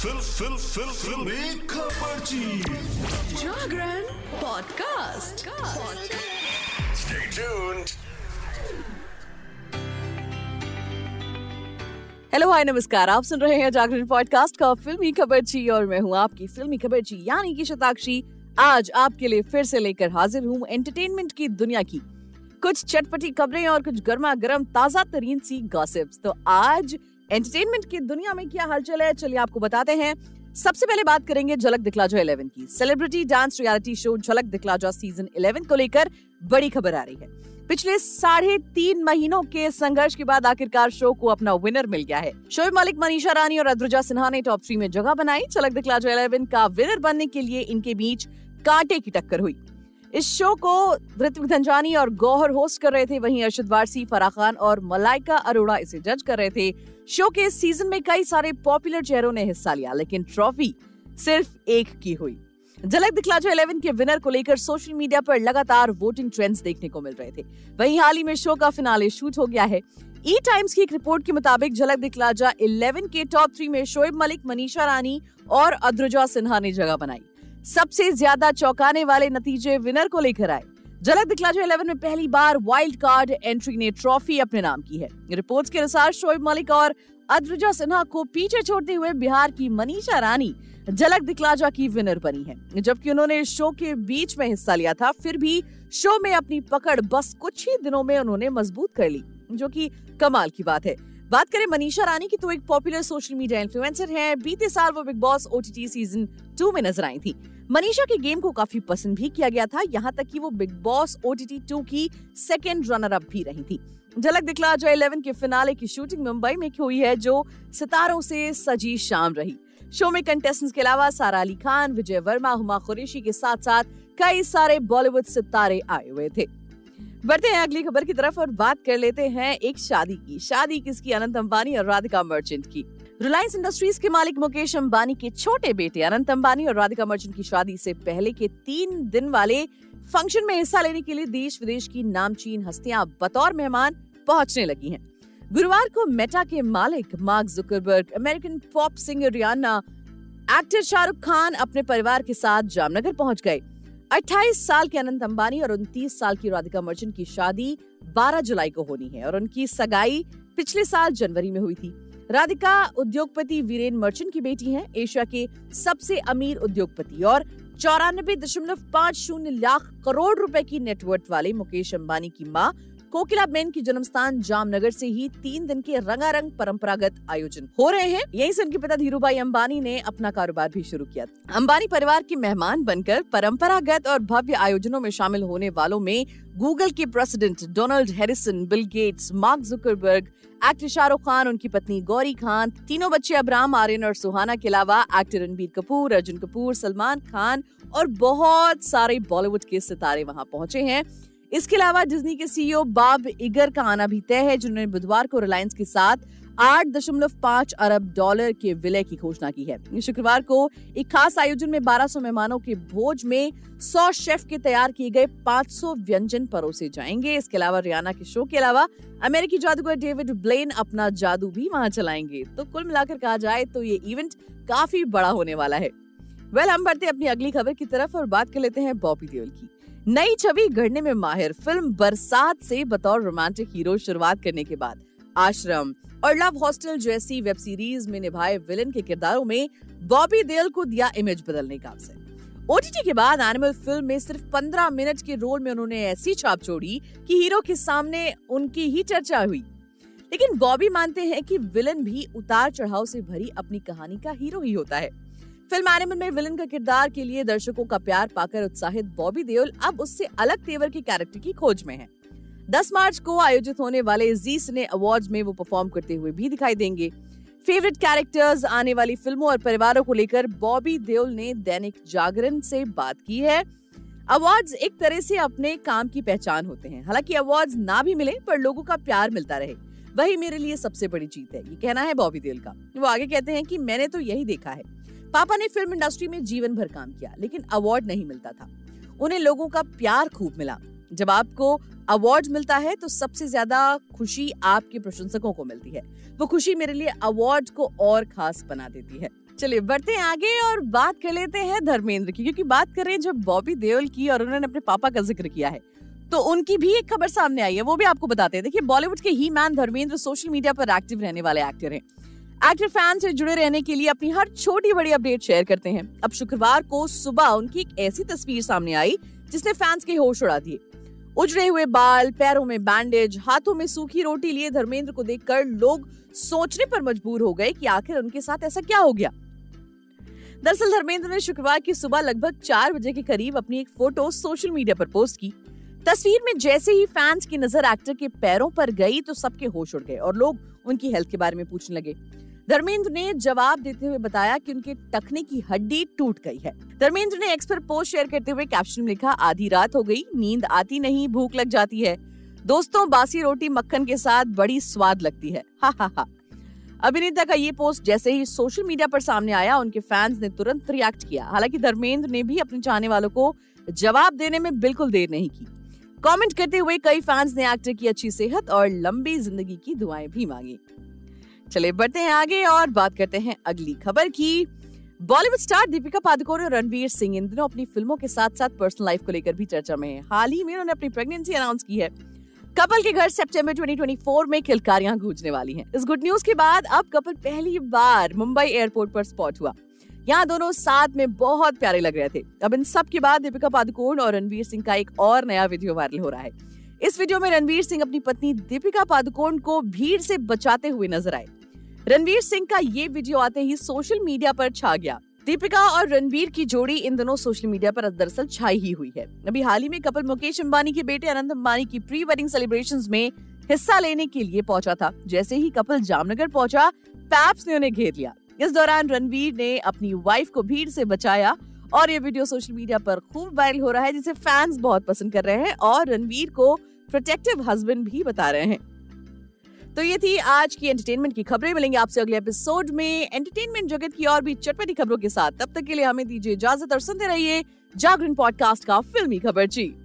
Fill फिल फिल फिल्मी Jagran podcast Stay tuned. Hello hi नमस्कार। आप सुन रहे हैं जागरण पॉडकास्ट का फिल्मी खबरची और मैं हूँ आपकी फिल्मी खबरची यानी कि शताक्षी। आज आपके लिए फिर से लेकर हाजिर हूँ एंटरटेनमेंट की दुनिया की। कुछ चटपटी खबरें और कुछ गर्मा गर्म ताज़ा तरीन सी गॉसिप्स तो आज एंटरटेनमेंट की दुनिया में क्या हलचल है, चलिए आपको बताते हैं। सबसे पहले बात करेंगे झलक दिखला जो 11 की। सेलिब्रिटी डांस रियलिटी शो झलक दिखला जो सीज़न 11 को लेकर बड़ी खबर आ रही है। पिछले साढ़े तीन महीनों के संघर्ष के बाद आखिरकार शो को अपना विनर मिल गया है। शोएब मालिक मनीषा रानी और अद्रुजा सिन्हा ने टॉप थ्री में जगह बनाई। झलक दिखला जो 11 का विनर बनने के लिए इनके बीच कांटे की टक्कर हुई। इस शो को ऋत्विक धनजानी और गौहर होस्ट कर रहे थे। वहीं अर्शद वारसी, फराह खान और मलाइका अरोड़ा इसे जज कर रहे थे। शो के इस सीज़न में कई सारे पॉपुलर चेहरों ने हिस्सा लिया, लेकिन ट्रॉफी सिर्फ़ एक की हुई। झलक दिखला जो 11 के विनर को लेकर सोशल मीडिया पर लगातार वोटिंग ट्रेंड्स देखने को मिल रहे थे। वहीं हाल ही में शो का फिनाले शूट हो गया है। ई टाइम्स की एक रिपोर्ट के मुताबिक झलक दिखलाजा 11 के टॉप थ्री में शोएब मलिक, मनीषा रानी और अद्रुजा सिन्हा ने जगह बनाई। सबसे ज़्यादा चौंकाने वाले नतीजे विनर को लेकर आए। झलक दिखला जो 11 में पहली बार वाइल्ड कार्ड एंट्री ने ट्रॉफी अपने नाम की है। रिपोर्ट्स के अनुसार शोएब मलिक और अद्रुजा सिन्हा को पीछे छोड़ते हुए बिहार की मनीषा रानी झलक दिखलाजा की विनर बनी है। जबकि उन्होंने शो के बीच में हिस्सा लिया था, फिर भी शो में अपनी पकड़ बस कुछ ही दिनों में उन्होंने मज़बूत कर ली, जो कि कमाल की बात है। बात करें मनीषा रानी की तो एक पॉपुलर सोशल मीडिया इन्फ्लुएंसर है। बीते साल वो Bigg Boss OTT season two में नज़र आई थी। मनीषा के गेम को काफ़ी पसंद भी किया गया था। यहाँ तक कि वो बिग बॉस ओटीटी टू की सेकेंड रनर अप भी रही थी। झलक दिखला जो 11 के फिनाले की शूटिंग मुंबई में हुई है, जो सितारों से सजी शाम रही। शो में कंटेस्टेंट्स के अलावा सारा अली खान, विजय वर्मा, हुमा कुरैशी के साथ साथ कई सारे बॉलीवुड सितारे आए हुए थे। बढ़ते हैं अगली खबर की तरफ़ और बात कर लेते हैं एक शादी की। शादी किसकी? अनंत अंबानी और राधिका मर्चेंट की। रिलायंस इंडस्ट्रीज़ के मालिक मुकेश अंबानी के छोटे बेटे अनंत अंबानी और राधिका मर्चेंट की शादी से पहले के तीन दिन वाले फ़ंक्शन में हिस्सा लेने के लिए देश विदेश की नामचीन हस्तियाँ बतौर मेहमान पहुँचने लगी हैं। गुरुवार को मेटा के मालिक Mark Zuckerberg, American pop singer Rihanna, actor Shahrukh Khan अपने परिवार के साथ जामनगर पहुँच गए। 28 साल के अनंत अंबानी और 29 साल की राधिका मर्चेंट की शादी 12 जुलाई को होनी है और उनकी सगाई पिछले साल जनवरी में हुई थी। राधिका उद्योगपति वीरेन मर्चेंट की बेटी हैं, एशिया के सबसे अमीर उद्योगपति और चौरानबे दशमलव पाँच शून्य लाख करोड़ रुपए की नेटवर्थ वाले मुकेश अंबानी की माँ कोकिला बेन की जन्म स्थान जामनगर से ही तीन दिन के रंगारंग परंपरागत आयोजन हो रहे हैं। यहीं से उनके पिता धीरूभाई अंबानी ने अपना कारोबार भी शुरू किया अंबानी परिवार के मेहमान बनकर परंपरागत और भव्य आयोजनों में शामिल होने वालों में गूगल के president Donald Harrison, Bill Gates, Mark Zuckerberg, actor Shahrukh Khan, उनकी पत्नी गौरी खान, तीनों बच्चे अब्राम आर्यन और सुहाना के अलावा एक्टर रणबीर कपूर, अर्जुन कपूर, सलमान खान और बहुत सारे बॉलीवुड के सितारे वहाँ पहुँचे हैं। इसके अलावा डिज्नी के सीईओ बाब इगर का आना भी तय है, जिन्होंने बुधवार को रिलायंस के साथ आठ दशमलव पाँच अरब डॉलर के विलय की घोषणा की है। शुक्रवार को एक खास आयोजन में 1200 मेहमानों के भोज में 100 शेफ के तैयार किए गए 500 व्यंजन परोसे जाएँगे। इसके अलावा रियाना के शो के अलावा अमेरिकी जादूगर डेविड ब्लेन अपना जादू भी वहाँ चलाएँगे। तो कुल मिलाकर कहा जाए तो ये इवेंट काफ़ी बड़ा होने वाला है। वेल हम बढ़ते अपनी अगली खबर की तरफ़ और बात कर लेते हैं बॉबी देओल की। नई छवि गढ़ने में माहिर। फ़िल्म बरसात से बतौर रोमांटिक हीरो शुरुआत करने के बाद। आश्रम, और लव हॉस्टल जैसी वेब सीरीज़ में निभाए विलन के किरदारों में बॉबी देओल को दिया इमेज बदलने का अवसर ओटीटी के बाद एनिमल फ़िल्म में सिर्फ़ 15 मिनट के रोल में उन्होंने ऐसी छाप छोड़ी कि हीरो के सामने उनकी ही चर्चा हुई। लेकिन बॉबी मानते हैं कि विलन भी उतार चढ़ाव से भरी अपनी कहानी का हीरो ही होता है। फ़िल्म एनिमल में विलन का किरदार के लिए दर्शकों का प्यार पाकर उत्साहित बॉबी देओल अब उससे अलग तेवर के कैरेक्टर की खोज में है। 10 मार्च को आयोजित होने वाले जी सिने अवार्ड्स में वो परफॉर्म करते हुए भी दिखाई देंगे। फेवरेट कैरेक्टर्स आने वाली फ़िल्मों और परिवारों को लेकर बॉबी देओल ने दैनिक जागरण से बात की है। अवार्ड्स एक तरह से अपने काम की पहचान होते हैं। हालाँकि अवार्ड्स ना भी मिले, पर लोगों का प्यार मिलता रहे। वही मेरे लिए सबसे बड़ी जीत है, ये कहना है बॉबी देओल का। वो आगे कहते हैं कि मैंने तो यही देखा है। पापा ने फ़िल्म इंडस्ट्री में जीवन भर काम किया, लेकिन अवार्ड नहीं मिलता था। उन्हें लोगों का प्यार खूब मिला। जब आपको अवार्ड मिलता है तो सबसे ज़्यादा खुशी आपके प्रशंसकों को मिलती है। वो खुशी मेरे लिए अवार्ड को और खास बना देती है। चलिए, बढ़ते हैं आगे और बात कर लेते हैं धर्मेंद्र की, क्योंकि बात करें जब बॉबी देओल की और उन्होंने अपने पापा का ज़िक्र किया है। तो उनकी भी एक खबर सामने आई है, वो भी आपको बताते हैं। देखिए, बॉलीवुड के he man Dharmendra social media पर एक्टिव रहने वाले एक्टर हैं। एक्टर फ़ैन से जुड़े रहने के लिए अपनी हर छोटी बड़ी अपडेट शेयर करते हैं। अब शुक्रवार को सुबह उनकी एक ऐसी तस्वीर सामने आई, जिसने फैंस के होश उड़ा दिए। उजड़े हुए बाल, पैरों में बैंडेज हाथों में सूखी रोटी लिए धर्मेंद्र को देखकर लोग सोचने पर मजबूर हो गए कि आखिर उनके साथ ऐसा क्या हो गया। दरअसल धर्मेंद्र ने शुक्रवार की सुबह लगभग चार बजे के करीब अपनी एक फ़ोटो सोशल मीडिया पर पोस्ट की। तस्वीर में जैसे ही फैंस की नज़र एक्टर के पैरों पर गई तो सबके होश उड़ गए और लोग उनकी हेल्थ के बारे में पूछने लगे। धर्मेंद्र ने जवाब देते हुए बताया कि उनके टखने की हड्डी टूट गई है। धर्मेंद्र ने एक्स पर पोस्ट शेयर करते हुए कैप्शन लिखा, आधी रात हो गई, नींद आती नहीं, भूख लग जाती है। दोस्तों, बासी रोटी मक्खन के साथ बड़ी स्वाद लगती है। हा हा हा। अभिनेता का ये पोस्ट जैसे ही सोशल मीडिया पर सामने आया, उनके फैंस ने तुरंत रिएक्ट किया। हालाँकि धर्मेंद्र ने भी अपने चाहने वालों को जवाब देने में बिल्कुल देर नहीं की। कमेंट करते हुए कई फैंस ने एक्टर की अच्छी सेहत और लंबी ज़िंदगी की दुआएँ भी मांगी। चले बढ़ते हैं आगे और बात करते हैं अगली खबर की। बॉलीवुड स्टार दीपिका पादुकोण और रणवीर सिंह इन दिनों अपनी फ़िल्मों के साथ साथ पर्सनल लाइफ को लेकर भी चर्चा में है। हाल ही में उन्होंने अपनी प्रेगनेंसी अनाउंस की है। कपल के घर सितंबर 2024 में खिलकारियाँ गूंजने वाली हैं। इस गुड न्यूज़ के बाद अब कपल पहली बार मुंबई एयरपोर्ट पर स्पॉट हुआ। यहाँ दोनों साथ में बहुत प्यारे लग रहे थे। अब इन सब के बाद दीपिका पादुकोण और रणवीर सिंह का एक और नया वीडियो वायरल हो रहा है। इस वीडियो में रणवीर सिंह अपनी पत्नी दीपिका पादुकोण को भीड़ से बचाते हुए नज़र आए। रणवीर सिंह का ये वीडियो आते ही सोशल मीडिया पर छा गया। दीपिका और रणवीर की जोड़ी इन दोनों सोशल मीडिया पर दरअसल छाई ही हुई है। अभी हाल ही में कपल मुकेश अंबानी के बेटे अनंत अंबानी की प्री वेडिंग सेलिब्रेशन में हिस्सा लेने के लिए पहुँचा था। जैसे ही कपल जामनगर पहुँचा पैप्स ने उन्हें घेर लिया। इस दौरान रणवीर ने अपनी वाइफ को भीड़ से बचाया और ये वीडियो सोशल मीडिया पर खूब वायरल हो रहा है, जिसे फैंस बहुत पसंद कर रहे हैं और रणवीर को प्रोटेक्टिव हस्बैंड भी बता रहे हैं। तो ये थी आज की एंटरटेनमेंट की खबरें। मिलेंगे आपसे अगले एपिसोड में एंटरटेनमेंट जगत की और भी चटपटी खबरों के साथ। तब तक के लिए हमें दीजिए इजाज़त और सुनते रहिए जागरण पॉडकास्ट का फिल्मी खबर जी।